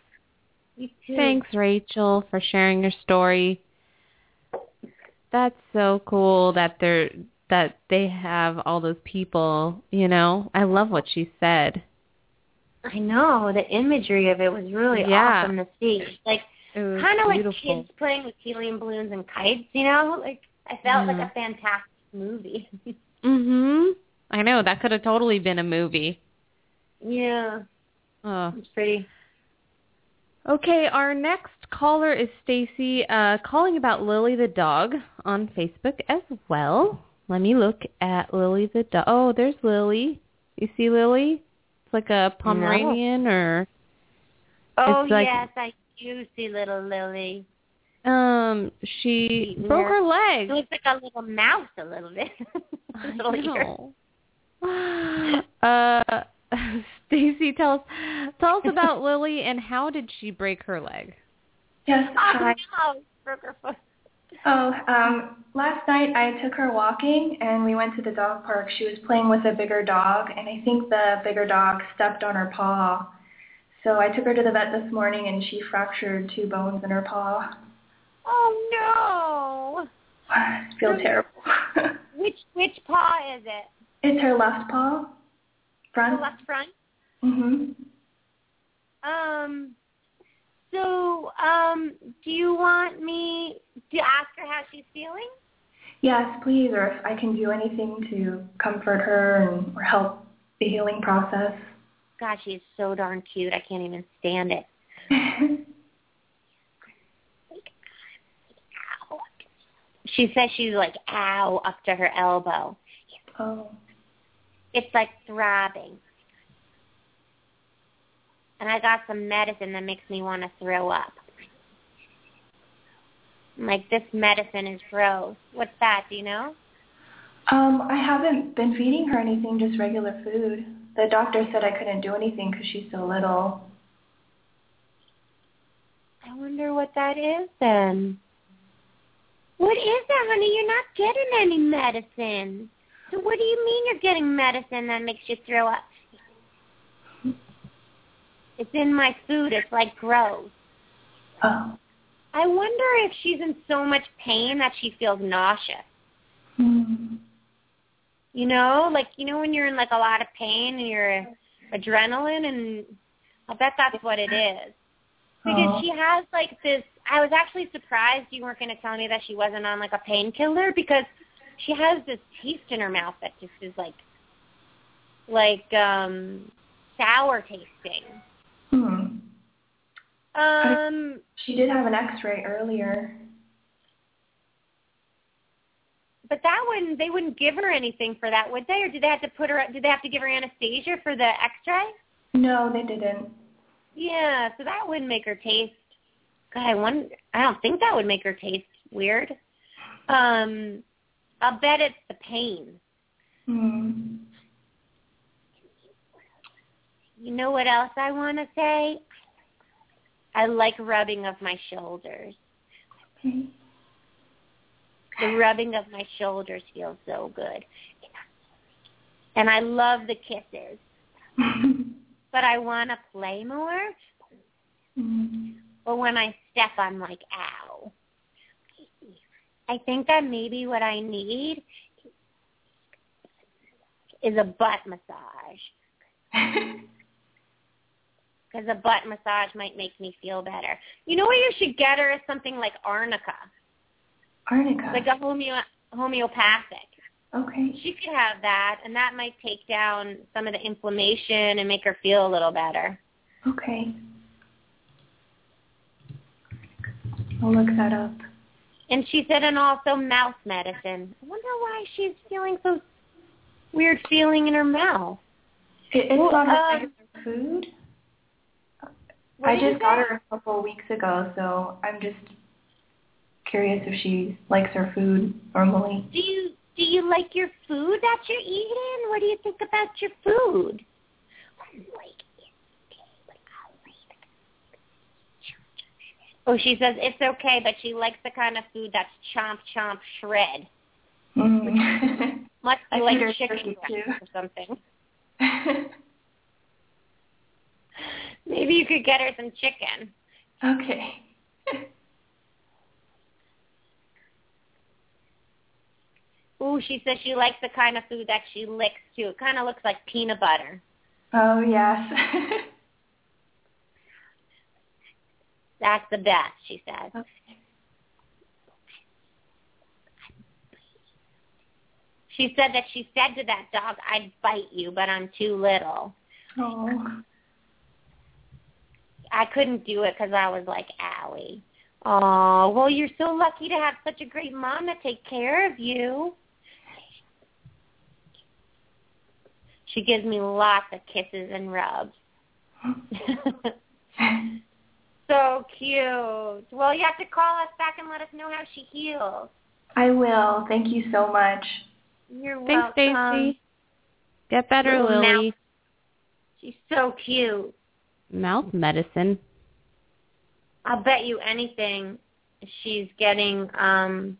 You too. Thanks, Rachel, for sharing your story. That's so cool that they're that they have all those people, you know. I love what she said. I know the imagery of it was really Yeah. awesome to see. Like kind of like kids playing with helium balloons and kites. You know, like I felt like Mhm. a fantastic movie. (laughs) Mhm. I know that could have totally been a movie. yeah, Oh. it's pretty. Okay, our next caller is Stacy, uh, calling about Lily the dog on Facebook as well. Let me look at Lily the dog. Oh, there's Lily. You see Lily? It's like a Pomeranian or Oh like- yes, I do see little Lily. um she Yeah. broke her leg. looks like a little mouse a little bit. (laughs) I little ear. know. (sighs) uh (laughs) Stacy, tell us tell us about Lily and how did she break her leg? Yes, Oh no, broke her foot. Oh, um, last night I took her walking and we went to the dog park. She was playing with a bigger dog and I think the bigger dog stepped on her paw. So I took her to the vet this morning and she fractured two bones in her paw. Oh no. (sighs) I feel terrible. (laughs) Which which paw is it? it's her left paw. The Front. left front. Mhm. Um. So, um, do you want me to ask her how she's feeling? Yes, please, or if I can do anything to comfort her and or help the healing process. God, she is so darn cute. I can't even stand it. (laughs) She says she's like ow up to her elbow. oh. It's like throbbing. And I got some medicine that makes me want to throw up. I'm like, this medicine is gross. What's that, do you know? Um, I haven't been feeding her anything, just regular food. The doctor said I couldn't do anything because she's so little. I wonder what that is then. What is that, honey? You're not getting any medicine. So what do you mean you're getting medicine that makes you throw up? It's in my food. It's like gross. Oh. I wonder if she's in so much pain that she feels nauseous. Hmm. You know, like you know when you're in like a lot of pain and you're adrenaline, and I bet that's what it is. Because Oh. she has like this. I was actually surprised you weren't going to tell me that she wasn't on like a painkiller because she has this taste in her mouth that just is like, like um sour tasting. Hmm. Um, She did have an X-ray earlier. but that wouldn't they wouldn't give her anything for that, would they? Or did they have to put her? Did they have to give her anesthesia for the X-ray? No, they didn't. Yeah, so that wouldn't make her taste. God, I wonder. I don't think that would make her taste weird. Um, I'll bet it's the pain. Hmm. You know what else I want to say? I like rubbing of my shoulders. Okay. The rubbing of my shoulders feels so good. And I love the kisses. (laughs) But I want to play more. Hmm. But when I step, I'm like, ow. I think that maybe what I need is a butt massage. (laughs) Because a butt massage might make me feel better. You know what you should get her is something like arnica, Arnica. like a homeo- homeopathic. okay. She could have that, and that might take down some of the inflammation and make her feel a little better. Okay. I'll look that up. And she said, and also mouth medicine. I wonder why she's feeling so weird feeling in her mouth. It, it's Well, not her um, regular food. I just got her a couple of weeks ago, so I'm just curious if she likes her food normally. Do you do you like your food that you're eating? What do you think about your food? Oh, she says it's okay, but she likes the kind of food that's chomp chomp shred. Mm. Must be like chicken or something. (laughs) Maybe you could get her some chicken. okay. (laughs) Ooh, she says she likes the kind of food that she licks too. It kind of looks like peanut butter. oh yes. (laughs) That's the best, she said. okay. She said that she said to that dog, I'd bite you, but I'm too little. Oh. I couldn't do it because I was like, owie. Oh, well, you're so lucky to have such a great mom to take care of you. She gives me lots of kisses and rubs. (laughs) (laughs) so cute. Well, you have to call us back and let us know how she heals. I will. Thank you so much. You're welcome. Thanks, welcome. Stacy. Get better, Little Lily. mouse. She's so cute. Mouth medicine. I'll bet you anything she's getting um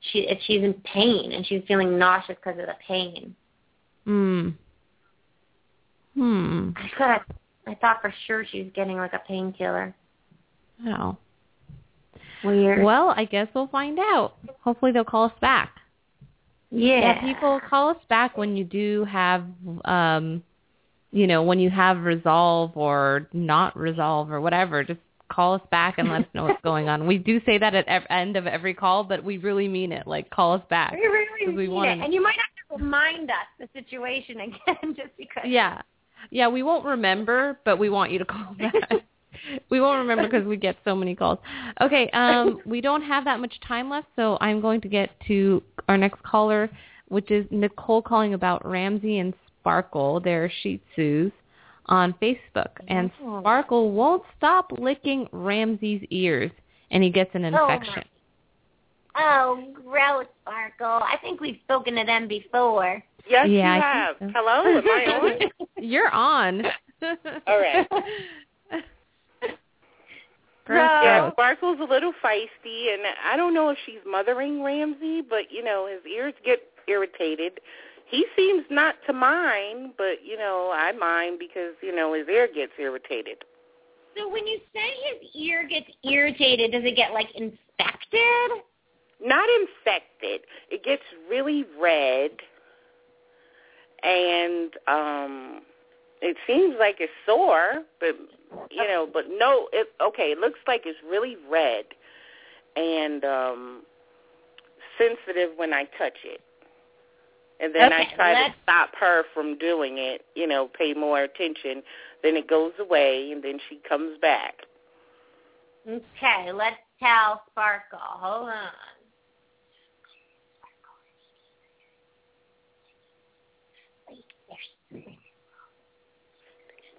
she if she's in pain and she's feeling nauseous because of the pain. Hmm. Hmm. I thought I thought for sure she was getting like a painkiller. Oh. Weird. Well, I guess we'll find out. Hopefully they'll call us back. yeah. people call us back when you do have um you know, when you have resolve or not resolve or whatever. Just call us back and let us know what's (laughs) going on. We do say that at the end of every call, but we really mean it. Like, call us back. We really we wanna it. And you might have to remind us the situation (laughs) again just because. Yeah. Yeah, we won't remember, but we want you to call (laughs) back. We won't remember because we get so many calls. Okay, um, we don't have that much time left, so I'm going to get to our next caller, which is Nicole calling about Ramsey and Sparkle, their Shih Tzus, on Facebook. And Oh. Sparkle won't stop licking Ramsey's ears, and he gets an Oh, infection. Oh, gross, Sparkle. I think we've spoken to them before. Yes, Yeah, you I have. so. Hello, am I on? (laughs) You're on. All right. (laughs) Gross, Yeah, gross. Sparkle's a little feisty, and I don't know if she's mothering Ramsey, but you know his ears get irritated. He seems not to mind, but you know I mind because you know his ear gets irritated. So when you say his ear gets irritated, does it get like infected? Not infected. It gets really red, and um it seems like it's sore, but you know, but no. It okay. It looks like it's really red and um sensitive when I touch it. And then Okay, I try to stop her from doing it, you know, pay more attention. Then it goes away, and then she comes back. Okay, let's tell Sparkle. Hold on.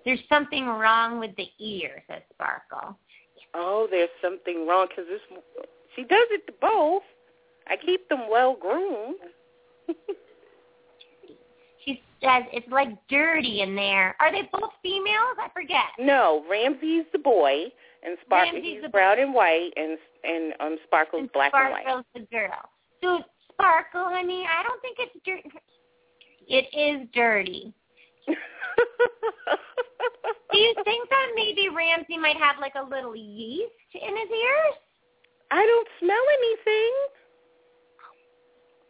There's something wrong with the ear, says Sparkle. Oh, there's something wrong because this. She does it to both. I keep them well groomed. (laughs) She says it's like dirty in there. Are they both females? I forget. no, Ramsey's the boy, and Sparkle Ramsey's he's the brown and white, and and um Sparkle's And black and white. Sparkle's the girl. So Sparkle, honey, I don't think it's dirty. It is dirty. (laughs) Do you think that maybe Ramsey might have like a little yeast in his ears? I don't smell anything.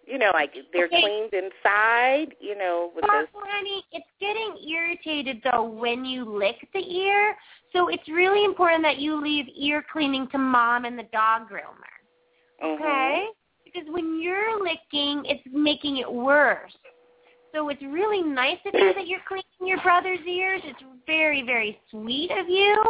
You know, like they're Okay. cleaned inside. You know, with the Sparkle, honey, it's getting irritated though when you lick the ear. So it's really important that you leave ear cleaning to mom and the dog groomer. Mhm. Okay? Because when you're licking, it's making it worse. So it's really nice of you that you're cleaning your brother's ears. It's very, very sweet of you,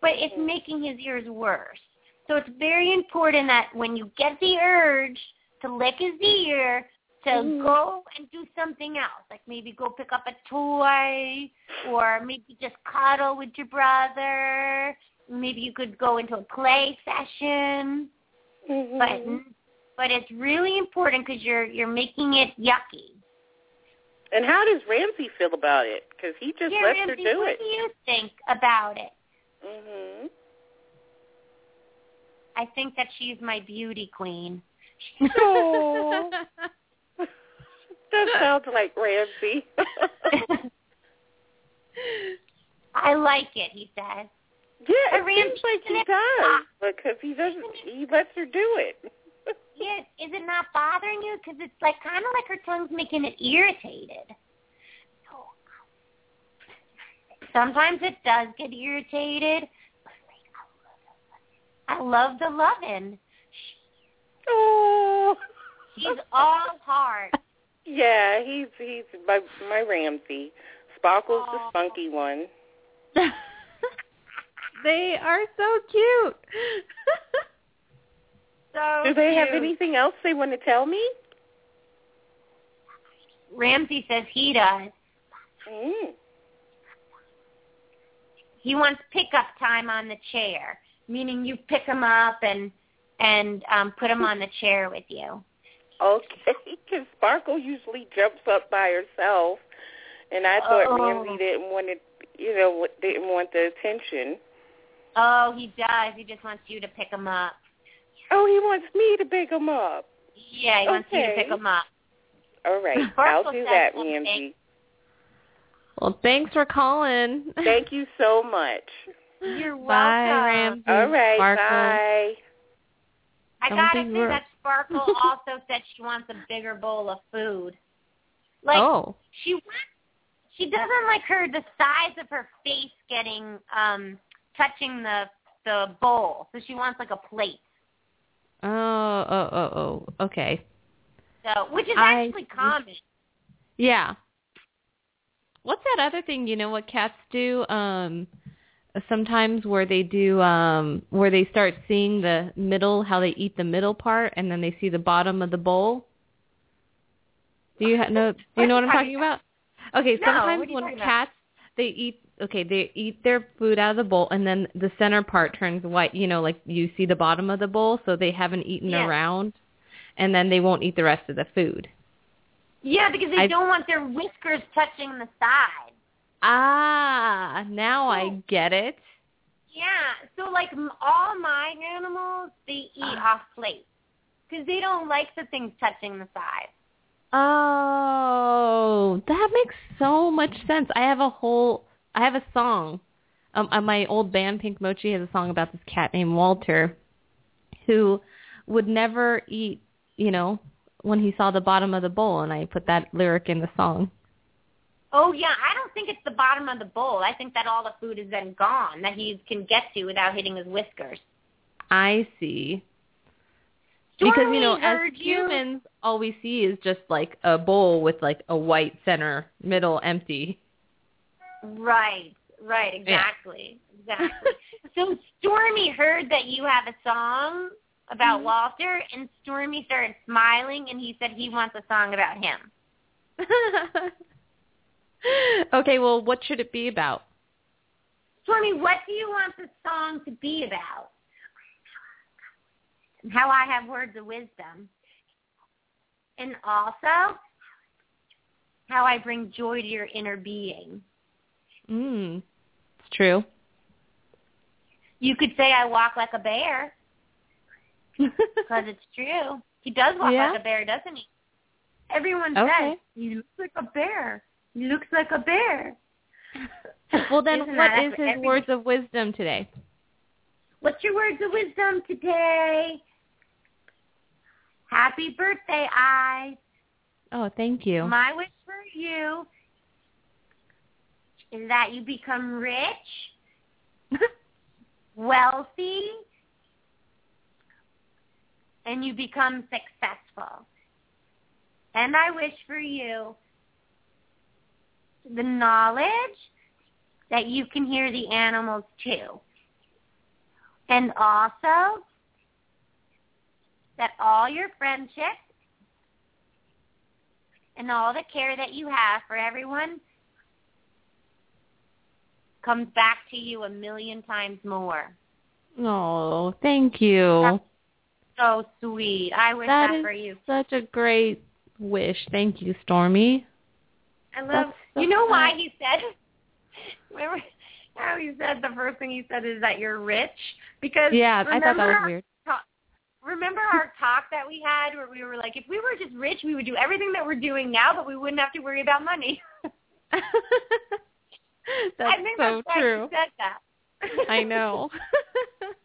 but it's making his ears worse. So it's very important that when you get the urge to lick his ear, to Mhm. go and do something else, like maybe go pick up a toy, or maybe just cuddle with your brother. Maybe you could go into a play session Mhm. but but it's really important because you're you're making it yucky. And how does Ramsey feel about it? Because he just yeah, lets Ramsey, her do what it. What do you think about it? Mhm. I think that she's my beauty queen. Oh. (laughs) that sounds like Ramsey. (laughs) I like it, he says. yeah, But it Ramsey seems like he does because he doesn't. He lets her do it. Yeah, is it not bothering you? Because it's like kind of like her tongue's making it irritated. Sometimes it does get irritated. I love the lovin'. oh. She's all heart. Yeah, he's he's my my Ramsey. Sparkle's Aw. the spunky one. (laughs) they are so cute. (laughs) So Do they have anything else they want to tell me? Ramsey says he does. Mm. He wants pickup time on the chair, meaning you pick him up and and um put him on the (laughs) chair with you. Okay, because Sparkle usually jumps up by herself, and I thought Oh. Ramsey didn't want it. You know, didn't want the attention. Oh, he does. He just wants you to pick him up. Oh, he wants me to pick him up. Yeah, he wants you to pick him up. All right, Sparkle I'll do that, something. Ramsey. well, thanks for calling. Thank you so much. You're welcome. Bye, Ramsey. All right, Sparkle. bye. I Don't gotta be say rude. that Sparkle (laughs) also said she wants a bigger bowl of food. Like oh, she wants, she doesn't like her the size of her face getting um touching the the bowl, so she wants like a plate. Oh, oh, oh, oh. Okay. So, which is I- actually common. Yeah. What's that other thing? You know what cats do? Um, sometimes where they do, um, where they start seeing the middle, how they eat the middle part, and then they see the bottom of the bowl. Do you ha- know? Do you know what I'm talking about? Okay, No, sometimes when cats they eat okay, they eat their food out of the bowl and then the center part turns white, you know, like you see the bottom of the bowl, so they haven't eaten Yes. around and then they won't eat the rest of the food. Yeah, because they I- don't want their whiskers touching the side. Ah, now I get it. Yeah, so like all my animals, they eat Ah. off plate because they don't like the things touching the side. Oh, that makes so much sense. I have a whole, I have a song. Um, uh, my old band Pink Mochi has a song about this cat named Walter, who would never eat, you know, when he saw the bottom of the bowl, and I put that lyric in the song. Oh yeah, I don't think it's the bottom of the bowl. I think that all the food is then gone that he can get to without hitting his whiskers. I see. Because you know, as heard you. humans, all we see is just like a bowl with like a white center, middle empty. Right, right, exactly, exactly. (laughs) so Stormy heard that you have a song about Mhm. Walter, and Stormy started smiling, and he said he wants a song about him. (laughs) okay, well, what should it be about? Stormy, what do you want the song to be about? How I have words of wisdom. And also, how I bring joy to your inner being. Mm, it's true. You could say I walk like a bear, (laughs) because it's true. He does walk Yeah? like a bear, doesn't he? Everyone Okay. says, he looks like a bear. He looks like a bear. well, then, Isn't what is his every- words of wisdom today? What's your words of wisdom today? Happy birthday, Ai. Oh, thank you. My wish for you is that you become rich, (laughs) wealthy, and you become successful. And I wish for you the knowledge that you can hear the animals too. And also that all your friendships and all the care that you have for everyone comes back to you a million times more. Oh, thank you. So sweet. I wish That that, for you. such a great wish. Thank you, Stormy. I love. That's so you know why he said? (laughs) Remember how he said the first thing he said is that you're rich because Yeah, I thought that was weird. Remember our talk that we had where we were like, if we were just rich, we would do everything that we're doing now, but we wouldn't have to worry about money. (laughs) That's I think so that's true. that. I know. (laughs)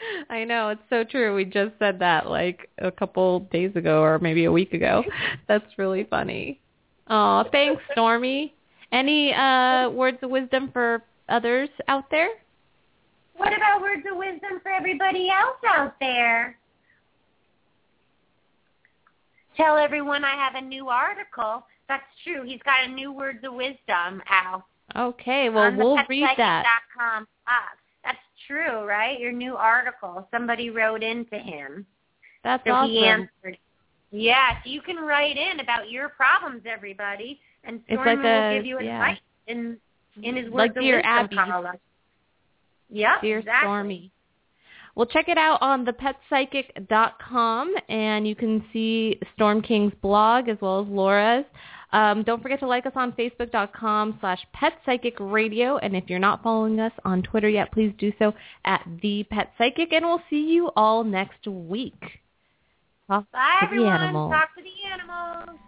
(laughs) I know. It's so true. We just said that like a couple days ago or maybe a week ago. That's really funny. Oh, thanks, Stormy. Any uh words of wisdom for others out there? What about words of wisdom for everybody else out there? Tell everyone I have a new article. That's true. He's got a new words of wisdom out. Okay, well we'll read that. petpsychic.com blog. Ah, that's true, right? Your new article. Somebody wrote into him. That's So awesome. he answered. Yeah, so you can write in about your problems, everybody, and Stormy like a- will give you yeah. advice in in his Like words of Dear wisdom Abby. column. Yep, Dear exactly. Stormy. Well, check it out on thepetpsychic.com, and you can see Storm King's blog as well as Laura's. Um, don't forget to like us on Facebook.com slash PetPsychicRadio, and if you're not following us on Twitter yet, please do so at The Pet Psychic, and we'll see you all next week. Talk Bye, everyone. Talk to the animals.